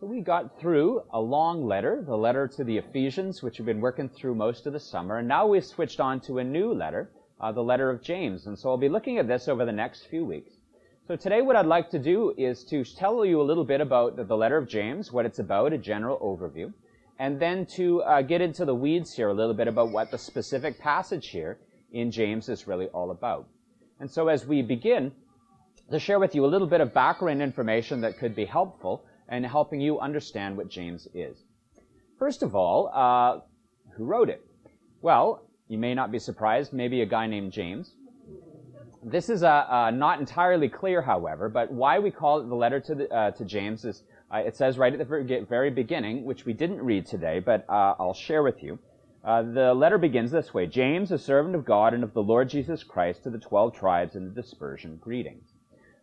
So we got through a long letter, the letter to the Ephesians, which we've been working through most of the summer, and now we've switched on to a new letter, uh, the letter of James. And so I'll be looking at this over the next few weeks. So today what I'd like to do is to tell you a little bit about the letter of James, what it's about, a general overview, and then to uh, get into the weeds here a little bit about what the specific passage here in James is really all about. And so as we begin, to share with you a little bit of background information that could be helpful in helping you understand what James is. First of all, uh, who wrote it? Well, you may not be surprised, maybe a guy named James. This is uh, uh, not entirely clear, however, but why we call it the letter to, the, uh, to James is uh, it says right at the very beginning, which we didn't read today, but I'll share with you. Uh, the letter begins this way James, a servant of God and of the Lord Jesus Christ, to the twelve tribes in the dispersion, greetings.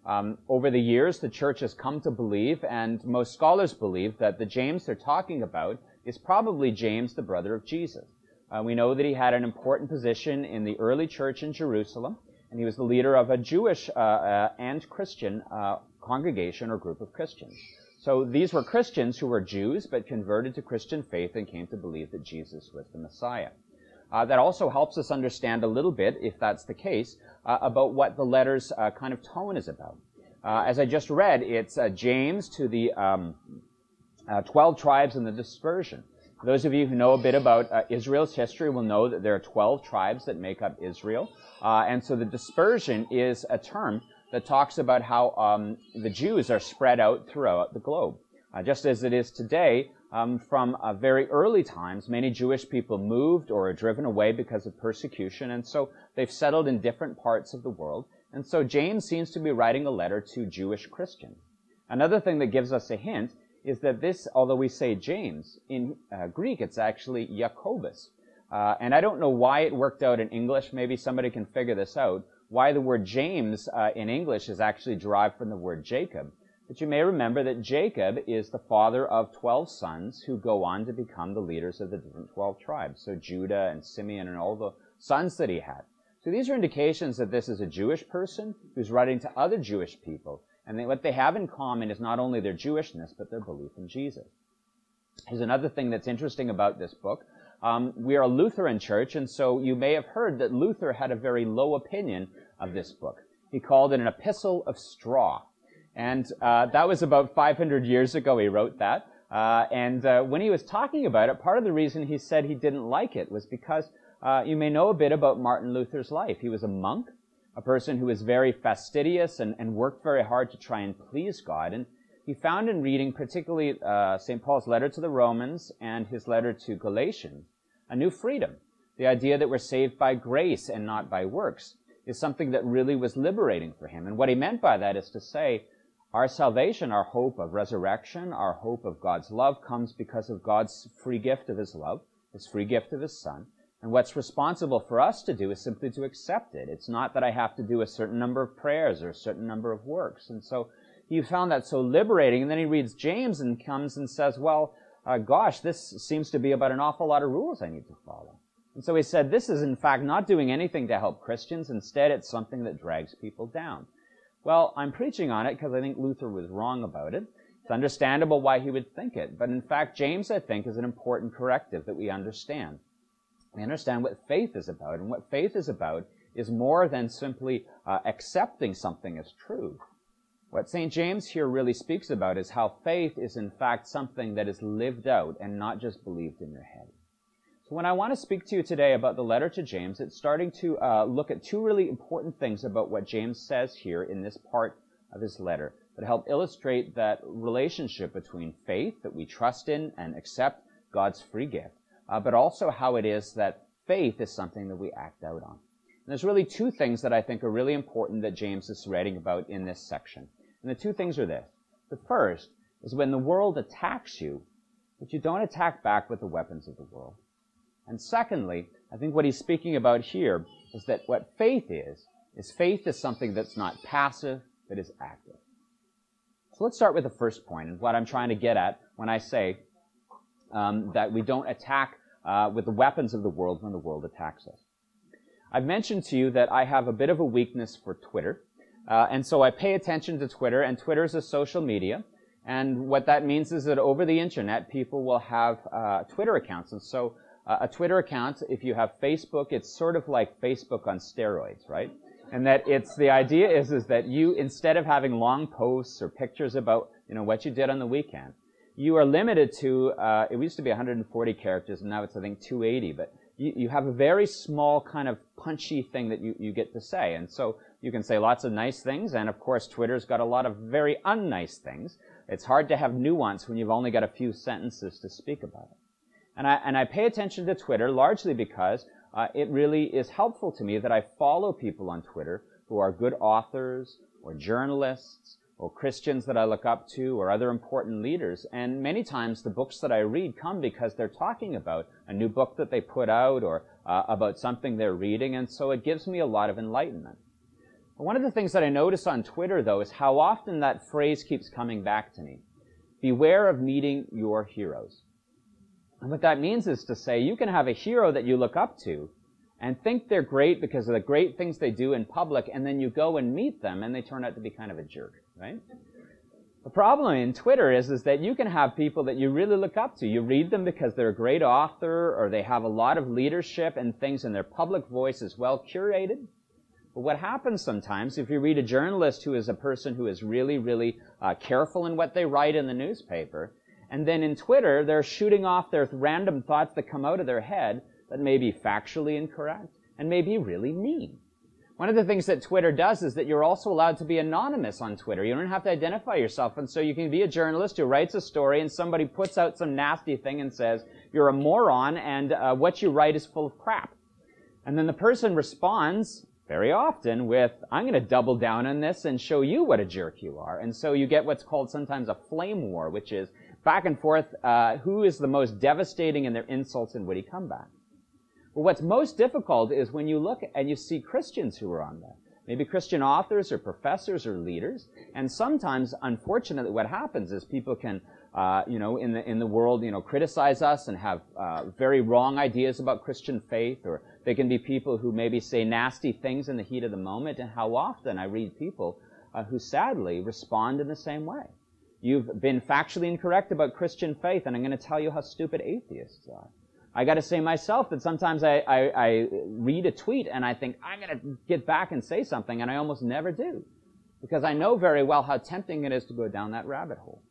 Um, over the years, the church has come to believe, and most scholars believe, that the James they're talking about is probably James, the brother of Jesus. Uh, we know that he had an important position in the early church in Jerusalem, and he was the leader of a Jewish uh, uh, and Christian uh, congregation or group of Christians. So these were Christians who were Jews but converted to Christian faith and came to believe that Jesus was the Messiah. Uh, that also helps us understand a little bit, if that's the case, uh, about what the letter's uh, kind of tone is about. Uh, as I just read, it's uh, James to the um, uh, 12 tribes in the dispersion. Those of you who know a bit about Israel's history will know that there are 12 tribes that make up Israel. and so the dispersion is a term that talks about how um, the Jews are spread out throughout the globe. just as it is today, um, from uh, very early times, many Jewish people moved or are driven away because of persecution, and so they've settled in different parts of the world. And so James seems to be writing a letter to Jewish Christians. Another thing that gives us a hint is that this, although we say James, in uh, Greek it's actually Jacobus. Uh, and I don't know why it worked out in English. Maybe somebody can figure this out. Why the word James uh, in English is actually derived from the word Jacob. But you may remember that Jacob is the father of 12 sons who go on to become the leaders of the different 12 tribes. So Judah and Simeon and all the sons that he had. So these are indications that this is a Jewish person who's writing to other Jewish people. And what they have in common is not only their Jewishness, but their belief in Jesus. Here's another thing that's interesting about this book. Um, we are a Lutheran church, and so you may have heard that Luther had a very low opinion of this book. He called it an epistle of straw. And uh, that was about 500 years ago he wrote that. Uh, and uh, when he was talking about it, part of the reason he said he didn't like it was because uh, you may know a bit about Martin Luther's life. He was a monk, a person who was very fastidious and, and worked very hard to try and please God. And he found in reading particularly uh, St. Paul's letter to the Romans and his letter to Galatians a new freedom. The idea that we're saved by grace and not by works is something that really was liberating for him. And what he meant by that is to say, our salvation, our hope of resurrection, our hope of God's love comes because of God's free gift of His love, His free gift of His Son. And what's responsible for us to do is simply to accept it. It's not that I have to do a certain number of prayers or a certain number of works. And so he found that so liberating. And then he reads James and comes and says, well, uh, gosh, this seems to be about an awful lot of rules I need to follow. And so he said, this is in fact not doing anything to help Christians. Instead, it's something that drags people down. Well, I'm preaching on it because I think Luther was wrong about it. It's understandable why he would think it. But in fact, James, I think, is an important corrective that we understand. We understand what faith is about. And what faith is about is more than simply uh, accepting something as true. What St. James here really speaks about is how faith is in fact something that is lived out and not just believed in your head. So when I want to speak to you today about the letter to James, it's starting to uh, look at two really important things about what James says here in this part of his letter that help illustrate that relationship between faith that we trust in and accept God's free gift, uh, but also how it is that faith is something that we act out on. And there's really two things that I think are really important that James is writing about in this section. And the two things are this. The first is when the world attacks you, that you don't attack back with the weapons of the world. And secondly, I think what he's speaking about here is that what faith is, is faith is something that's not passive, but is active. So let's start with the first point and what I'm trying to get at when I say um, that we don't attack uh, with the weapons of the world when the world attacks us. I've mentioned to you that I have a bit of a weakness for Twitter. Uh, and so I pay attention to Twitter, and Twitter is a social media. And what that means is that over the internet, people will have uh, Twitter accounts. And so a Twitter account, if you have Facebook, it's sort of like Facebook on steroids, right? And that it's the idea is is that you instead of having long posts or pictures about you know what you did on the weekend, you are limited to uh, it used to be 140 characters and now it's I think 280, but you, you have a very small kind of punchy thing that you, you get to say. And so you can say lots of nice things, and of course Twitter's got a lot of very unnice things. It's hard to have nuance when you've only got a few sentences to speak about it. And I, and I pay attention to Twitter largely because uh, it really is helpful to me that I follow people on Twitter who are good authors or journalists or Christians that I look up to or other important leaders. And many times the books that I read come because they're talking about a new book that they put out or uh, about something they're reading. And so it gives me a lot of enlightenment. One of the things that I notice on Twitter, though, is how often that phrase keeps coming back to me. Beware of meeting your heroes. And what that means is to say you can have a hero that you look up to and think they're great because of the great things they do in public, and then you go and meet them and they turn out to be kind of a jerk, right? The problem in Twitter is, is that you can have people that you really look up to. You read them because they're a great author or they have a lot of leadership and things and their public voice is well curated. But what happens sometimes, if you read a journalist who is a person who is really, really uh, careful in what they write in the newspaper, and then in Twitter, they're shooting off their random thoughts that come out of their head that may be factually incorrect and may be really mean. One of the things that Twitter does is that you're also allowed to be anonymous on Twitter. You don't have to identify yourself. And so you can be a journalist who writes a story and somebody puts out some nasty thing and says, you're a moron and uh, what you write is full of crap. And then the person responds very often with, I'm going to double down on this and show you what a jerk you are. And so you get what's called sometimes a flame war, which is back and forth, uh, who is the most devastating in their insults and witty comeback. Well, what's most difficult is when you look and you see Christians who are on that. Maybe Christian authors or professors or leaders. And sometimes, unfortunately, what happens is people can, uh, you know, in the, in the world, you know, criticize us and have uh, very wrong ideas about Christian faith, or they can be people who maybe say nasty things in the heat of the moment. And how often I read people uh, who sadly respond in the same way. You've been factually incorrect about Christian faith, and I'm going to tell you how stupid atheists are. I got to say myself that sometimes I, I, I read a tweet and I think I'm going to get back and say something, and I almost never do because I know very well how tempting it is to go down that rabbit hole.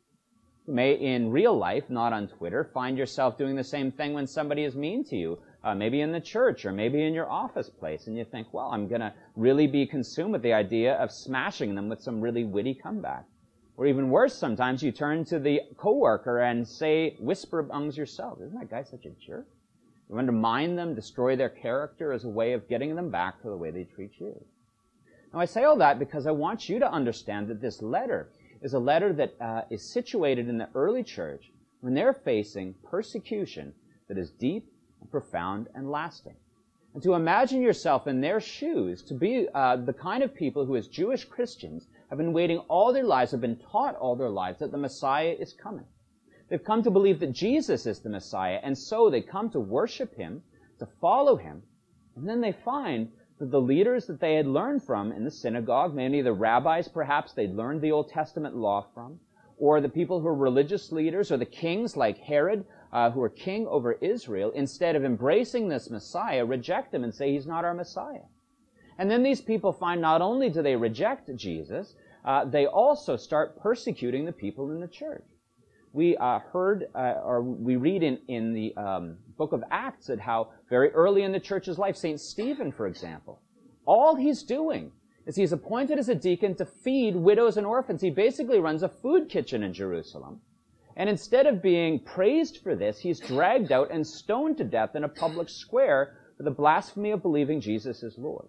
You may, in real life, not on Twitter, find yourself doing the same thing when somebody is mean to you, uh, maybe in the church or maybe in your office place, and you think, well, I'm going to really be consumed with the idea of smashing them with some really witty comeback. Or even worse, sometimes you turn to the coworker and say, whisper amongst yourself, isn't that guy such a jerk? You undermine them, destroy their character as a way of getting them back to the way they treat you. Now I say all that because I want you to understand that this letter is a letter that uh, is situated in the early church when they're facing persecution that is deep and profound and lasting. And to imagine yourself in their shoes, to be uh, the kind of people who, as Jewish Christians, have been waiting all their lives, have been taught all their lives that the Messiah is coming. They've come to believe that Jesus is the Messiah, and so they come to worship Him, to follow Him, and then they find that the leaders that they had learned from in the synagogue, many of the rabbis perhaps they'd learned the Old Testament law from, or the people who were religious leaders, or the kings like Herod, uh, who were king over Israel, instead of embracing this Messiah, reject him and say he's not our Messiah. And then these people find not only do they reject Jesus, uh, they also start persecuting the people in the church. We uh, heard, uh, or we read in, in the um, book of Acts that how very early in the church's life, St. Stephen, for example, all he's doing is he's appointed as a deacon to feed widows and orphans. He basically runs a food kitchen in Jerusalem. And instead of being praised for this, he's dragged out and stoned to death in a public square for the blasphemy of believing Jesus is Lord.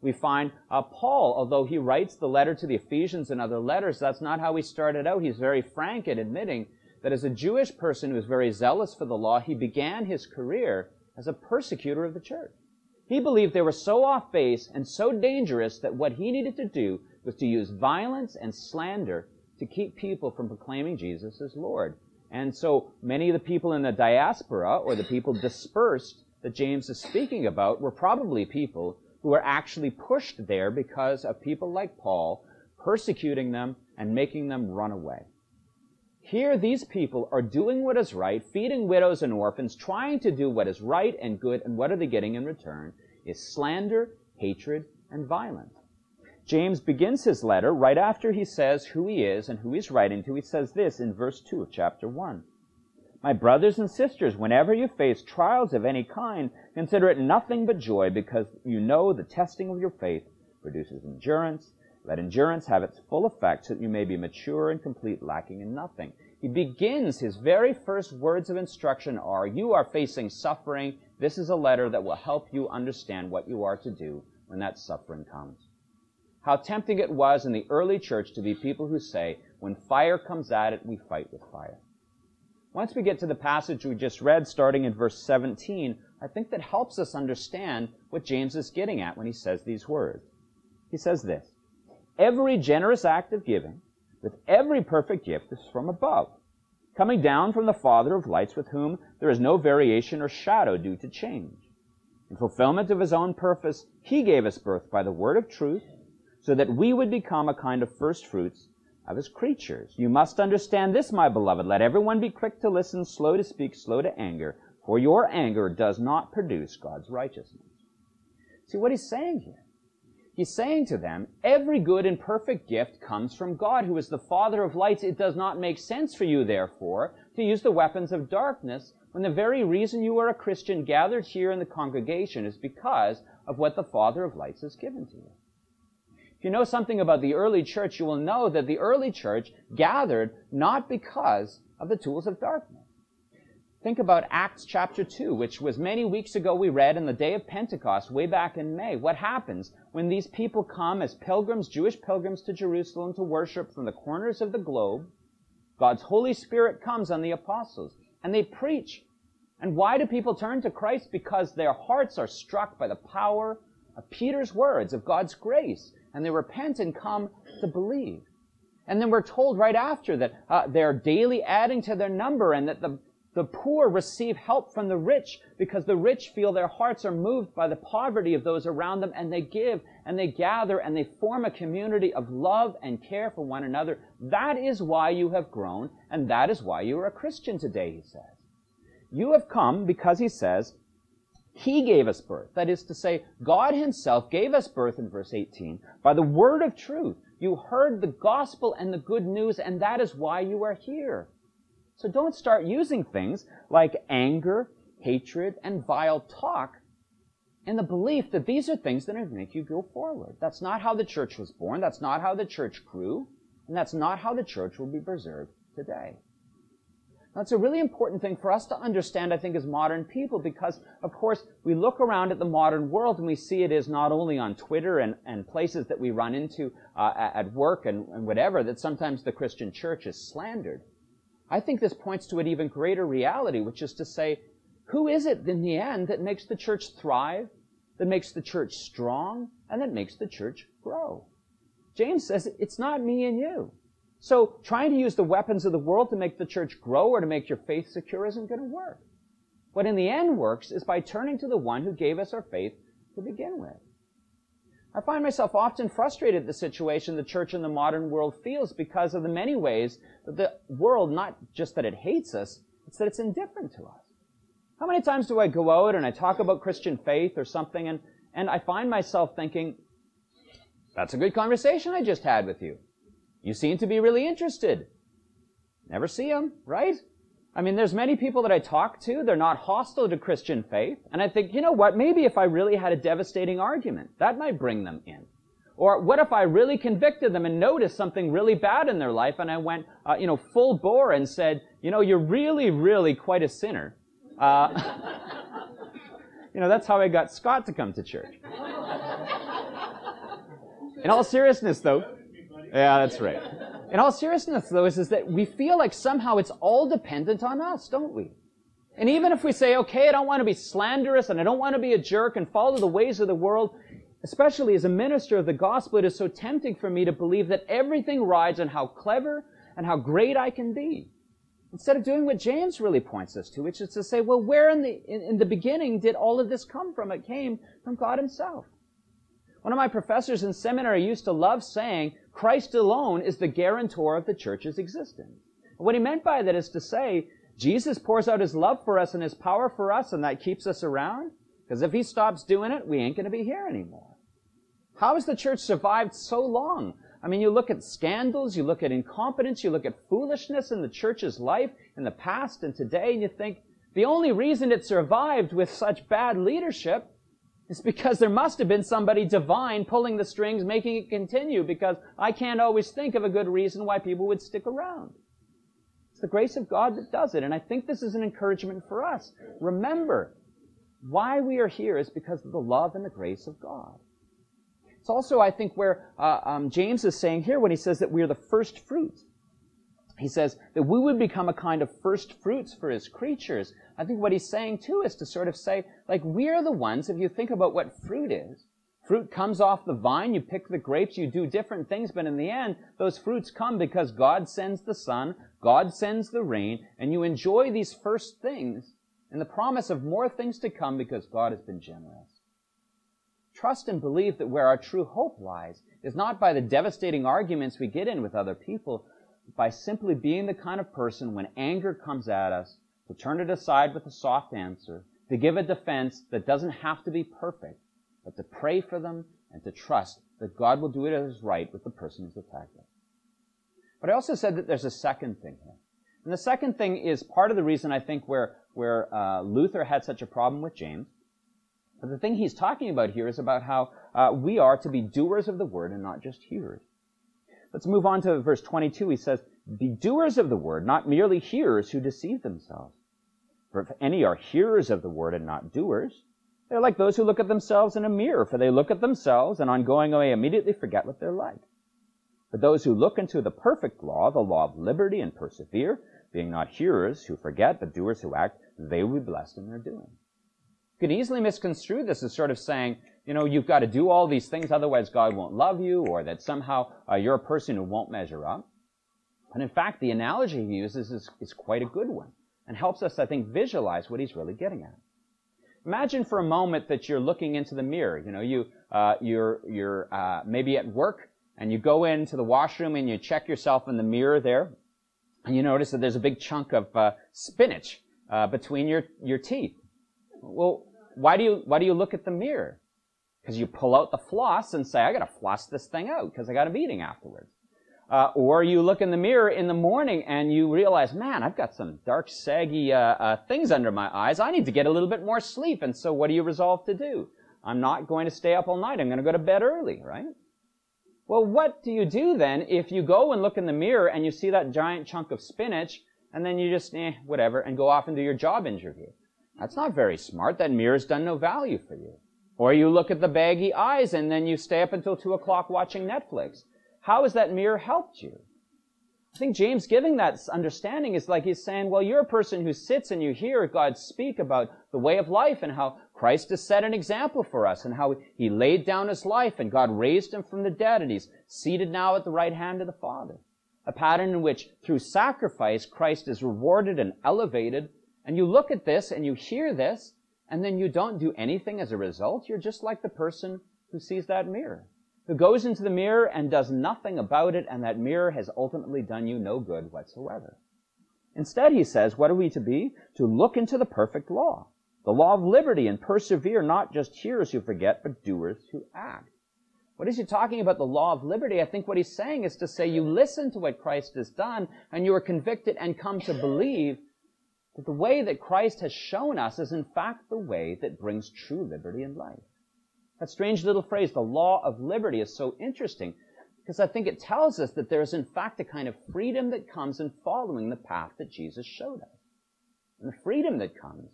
We find uh, Paul, although he writes the letter to the Ephesians and other letters, that's not how he started out. He's very frank in admitting that as a Jewish person who was very zealous for the law, he began his career as a persecutor of the church. He believed they were so off base and so dangerous that what he needed to do was to use violence and slander to keep people from proclaiming Jesus as Lord. And so many of the people in the diaspora or the people dispersed that James is speaking about were probably people who are actually pushed there because of people like Paul persecuting them and making them run away. Here, these people are doing what is right, feeding widows and orphans, trying to do what is right and good, and what are they getting in return? Is slander, hatred, and violence. James begins his letter right after he says who he is and who he's writing to. He says this in verse 2 of chapter 1. My brothers and sisters, whenever you face trials of any kind, consider it nothing but joy because you know the testing of your faith produces endurance. Let endurance have its full effect so that you may be mature and complete, lacking in nothing. He begins his very first words of instruction are, you are facing suffering. This is a letter that will help you understand what you are to do when that suffering comes. How tempting it was in the early church to be people who say, when fire comes at it, we fight with fire. Once we get to the passage we just read, starting in verse 17, I think that helps us understand what James is getting at when he says these words. He says this Every generous act of giving, with every perfect gift, is from above, coming down from the Father of lights, with whom there is no variation or shadow due to change. In fulfillment of his own purpose, he gave us birth by the word of truth so that we would become a kind of first fruits of his creatures. You must understand this, my beloved. Let everyone be quick to listen, slow to speak, slow to anger, for your anger does not produce God's righteousness. See what he's saying here? He's saying to them, every good and perfect gift comes from God, who is the Father of lights. It does not make sense for you, therefore, to use the weapons of darkness when the very reason you are a Christian gathered here in the congregation is because of what the Father of lights has given to you. If you know something about the early church, you will know that the early church gathered not because of the tools of darkness. Think about Acts chapter 2, which was many weeks ago we read in the day of Pentecost, way back in May. What happens when these people come as pilgrims, Jewish pilgrims to Jerusalem to worship from the corners of the globe? God's Holy Spirit comes on the apostles and they preach. And why do people turn to Christ? Because their hearts are struck by the power of Peter's words, of God's grace and they repent and come to believe. And then we're told right after that uh, they're daily adding to their number and that the, the poor receive help from the rich because the rich feel their hearts are moved by the poverty of those around them and they give and they gather and they form a community of love and care for one another. That is why you have grown and that is why you are a Christian today, he says. You have come because he says, he gave us birth. That is to say, God Himself gave us birth in verse 18 by the word of truth. You heard the gospel and the good news, and that is why you are here. So don't start using things like anger, hatred, and vile talk in the belief that these are things that are going to make you go forward. That's not how the church was born. That's not how the church grew. And that's not how the church will be preserved today. That's a really important thing for us to understand, I think, as modern people, because, of course, we look around at the modern world and we see it is not only on Twitter and, and places that we run into uh, at work and, and whatever, that sometimes the Christian church is slandered. I think this points to an even greater reality, which is to say, who is it in the end that makes the church thrive, that makes the church strong, and that makes the church grow? James says it's not me and you. So trying to use the weapons of the world to make the church grow or to make your faith secure isn't going to work. What in the end works is by turning to the one who gave us our faith to begin with. I find myself often frustrated at the situation the church in the modern world feels because of the many ways that the world, not just that it hates us, it's that it's indifferent to us. How many times do I go out and I talk about Christian faith or something and, and I find myself thinking, that's a good conversation I just had with you. You seem to be really interested. Never see them, right? I mean, there's many people that I talk to, they're not hostile to Christian faith, and I think, you know what, maybe if I really had a devastating argument, that might bring them in. Or what if I really convicted them and noticed something really bad in their life and I went, uh, you know, full bore and said, you know, you're really, really quite a sinner. Uh, you know, that's how I got Scott to come to church. In all seriousness, though, yeah, that's right. In all seriousness, though, is, is that we feel like somehow it's all dependent on us, don't we? And even if we say, okay, I don't want to be slanderous and I don't want to be a jerk and follow the ways of the world, especially as a minister of the gospel, it is so tempting for me to believe that everything rides on how clever and how great I can be. Instead of doing what James really points us to, which is to say, well, where in the, in, in the beginning did all of this come from? It came from God himself. One of my professors in seminary used to love saying, Christ alone is the guarantor of the church's existence. What he meant by that is to say, Jesus pours out his love for us and his power for us, and that keeps us around. Because if he stops doing it, we ain't going to be here anymore. How has the church survived so long? I mean, you look at scandals, you look at incompetence, you look at foolishness in the church's life in the past and today, and you think the only reason it survived with such bad leadership is because there must have been somebody divine pulling the strings, making it continue, because I can't always think of a good reason why people would stick around. It's the grace of God that does it, and I think this is an encouragement for us. Remember, why we are here is because of the love and the grace of God. It's also, I think, where uh, um, James is saying here when he says that we are the first fruits. He says that we would become a kind of first fruits for his creatures. I think what he's saying too is to sort of say, like, we are the ones, if you think about what fruit is, fruit comes off the vine, you pick the grapes, you do different things, but in the end, those fruits come because God sends the sun, God sends the rain, and you enjoy these first things and the promise of more things to come because God has been generous. Trust and believe that where our true hope lies is not by the devastating arguments we get in with other people, but by simply being the kind of person when anger comes at us to turn it aside with a soft answer, to give a defense that doesn't have to be perfect, but to pray for them and to trust that God will do it as right with the person who's attacked us. But I also said that there's a second thing here. And the second thing is part of the reason I think where, where uh, Luther had such a problem with James but the thing he's talking about here is about how uh, we are to be doers of the word and not just hearers. Let's move on to verse 22. He says, Be doers of the word, not merely hearers who deceive themselves. For if any are hearers of the word and not doers, they're like those who look at themselves in a mirror, for they look at themselves and on going away immediately forget what they're like. But those who look into the perfect law, the law of liberty, and persevere, being not hearers who forget, but doers who act, they will be blessed in their doing You could easily misconstrue this as sort of saying, you know, you've got to do all these things, otherwise God won't love you, or that somehow uh, you're a person who won't measure up. But in fact, the analogy he uses is, is quite a good one and helps us, I think, visualize what he's really getting at. Imagine for a moment that you're looking into the mirror. You know, you, uh, you're, you're uh, maybe at work and you go into the washroom and you check yourself in the mirror there and you notice that there's a big chunk of uh, spinach uh, between your, your teeth. Well, why do you, why do you look at the mirror? Because you pull out the floss and say, I gotta floss this thing out because I got a meeting afterwards. Uh, or you look in the mirror in the morning and you realize, man, I've got some dark, saggy uh, uh, things under my eyes. I need to get a little bit more sleep. And so, what do you resolve to do? I'm not going to stay up all night. I'm going to go to bed early, right? Well, what do you do then if you go and look in the mirror and you see that giant chunk of spinach and then you just, eh, whatever, and go off and do your job interview? That's not very smart. That mirror's done no value for you. Or you look at the baggy eyes and then you stay up until two o'clock watching Netflix. How has that mirror helped you? I think James giving that understanding is like he's saying, well, you're a person who sits and you hear God speak about the way of life and how Christ has set an example for us and how he laid down his life and God raised him from the dead and he's seated now at the right hand of the Father. A pattern in which through sacrifice Christ is rewarded and elevated and you look at this and you hear this, and then you don't do anything as a result. You're just like the person who sees that mirror, who goes into the mirror and does nothing about it, and that mirror has ultimately done you no good whatsoever. Instead, he says, what are we to be? To look into the perfect law, the law of liberty, and persevere, not just hearers who forget, but doers who act. What is he talking about the law of liberty? I think what he's saying is to say you listen to what Christ has done, and you are convicted and come to believe that the way that Christ has shown us is in fact the way that brings true liberty and life. That strange little phrase, the law of liberty, is so interesting because I think it tells us that there is in fact a kind of freedom that comes in following the path that Jesus showed us. And the freedom that comes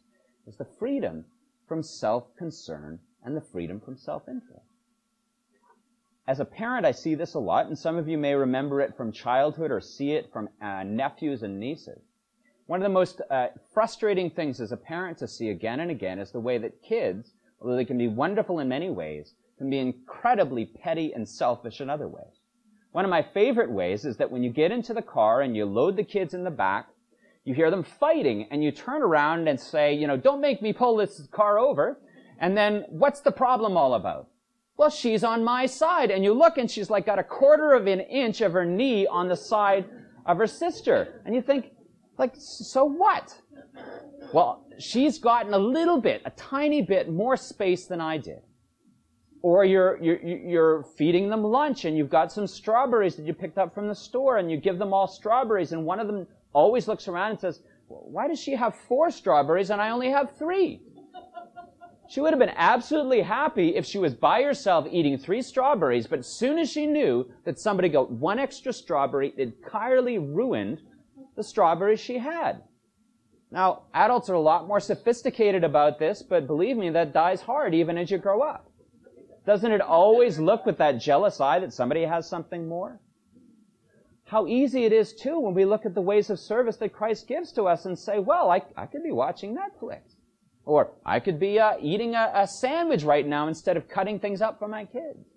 is the freedom from self-concern and the freedom from self-interest. As a parent, I see this a lot, and some of you may remember it from childhood or see it from uh, nephews and nieces. One of the most uh, frustrating things as a parent to see again and again is the way that kids, although they can be wonderful in many ways, can be incredibly petty and selfish in other ways. One of my favorite ways is that when you get into the car and you load the kids in the back, you hear them fighting and you turn around and say, you know, don't make me pull this car over. And then what's the problem all about? Well, she's on my side. And you look and she's like got a quarter of an inch of her knee on the side of her sister. And you think, like, so what? Well, she's gotten a little bit, a tiny bit more space than I did. Or you're, you're, you're feeding them lunch and you've got some strawberries that you picked up from the store and you give them all strawberries and one of them always looks around and says, why does she have four strawberries and I only have three? She would have been absolutely happy if she was by herself eating three strawberries, but as soon as she knew that somebody got one extra strawberry, it entirely ruined the strawberries she had. Now, adults are a lot more sophisticated about this, but believe me, that dies hard even as you grow up. Doesn't it always look with that jealous eye that somebody has something more? How easy it is, too, when we look at the ways of service that Christ gives to us and say, well, I, I could be watching Netflix. Or I could be uh, eating a, a sandwich right now instead of cutting things up for my kids.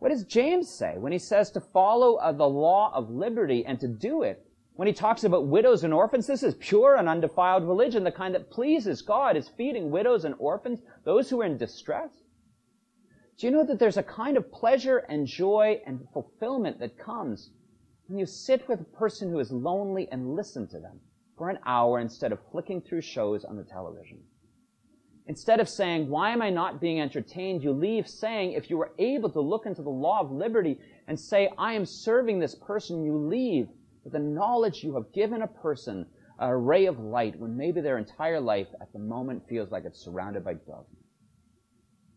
What does James say when he says to follow uh, the law of liberty and to do it? When he talks about widows and orphans, this is pure and undefiled religion, the kind that pleases God, is feeding widows and orphans, those who are in distress. Do you know that there's a kind of pleasure and joy and fulfillment that comes when you sit with a person who is lonely and listen to them? for an hour instead of flicking through shows on the television. Instead of saying, why am I not being entertained? You leave saying, if you were able to look into the law of liberty and say, I am serving this person, you leave with the knowledge you have given a person a ray of light when maybe their entire life at the moment feels like it's surrounded by darkness.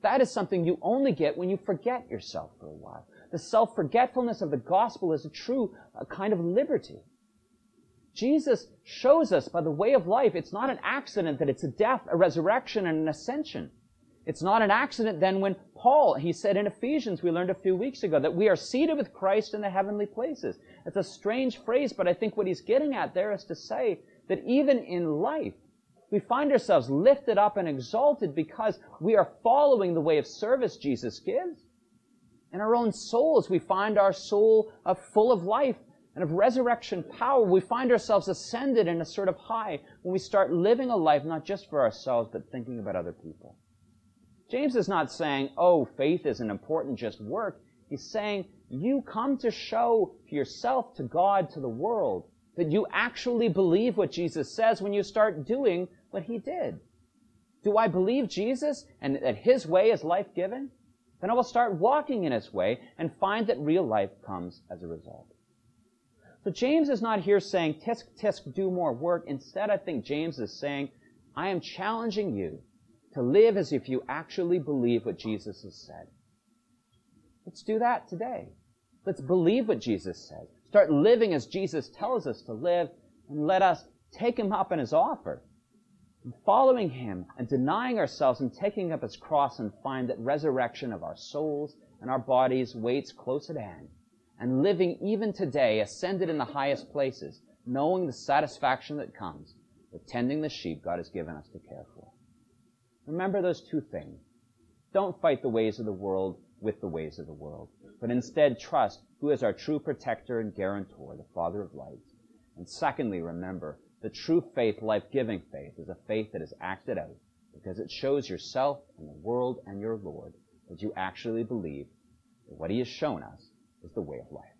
That is something you only get when you forget yourself for a while. The self-forgetfulness of the gospel is a true a kind of liberty. Jesus shows us by the way of life, it's not an accident that it's a death, a resurrection, and an ascension. It's not an accident then when Paul, he said in Ephesians, we learned a few weeks ago, that we are seated with Christ in the heavenly places. It's a strange phrase, but I think what he's getting at there is to say that even in life, we find ourselves lifted up and exalted because we are following the way of service Jesus gives. In our own souls, we find our soul full of life and of resurrection power, we find ourselves ascended in a sort of high when we start living a life not just for ourselves, but thinking about other people. James is not saying, oh, faith isn't important, just work. He's saying, you come to show to yourself, to God, to the world, that you actually believe what Jesus says when you start doing what he did. Do I believe Jesus and that his way is life giving? Then I will start walking in his way and find that real life comes as a result. So James is not here saying, tisk, tisk, do more work. Instead, I think James is saying, I am challenging you to live as if you actually believe what Jesus has said. Let's do that today. Let's believe what Jesus says. Start living as Jesus tells us to live, and let us take him up in his offer. Following him and denying ourselves and taking up his cross and find that resurrection of our souls and our bodies waits close at hand and living even today ascended in the highest places, knowing the satisfaction that comes with tending the sheep God has given us to care for. Remember those two things. Don't fight the ways of the world with the ways of the world, but instead trust who is our true protector and guarantor, the Father of lights. And secondly, remember, the true faith, life-giving faith, is a faith that is acted out because it shows yourself and the world and your Lord that you actually believe that what He has shown us is the way of life.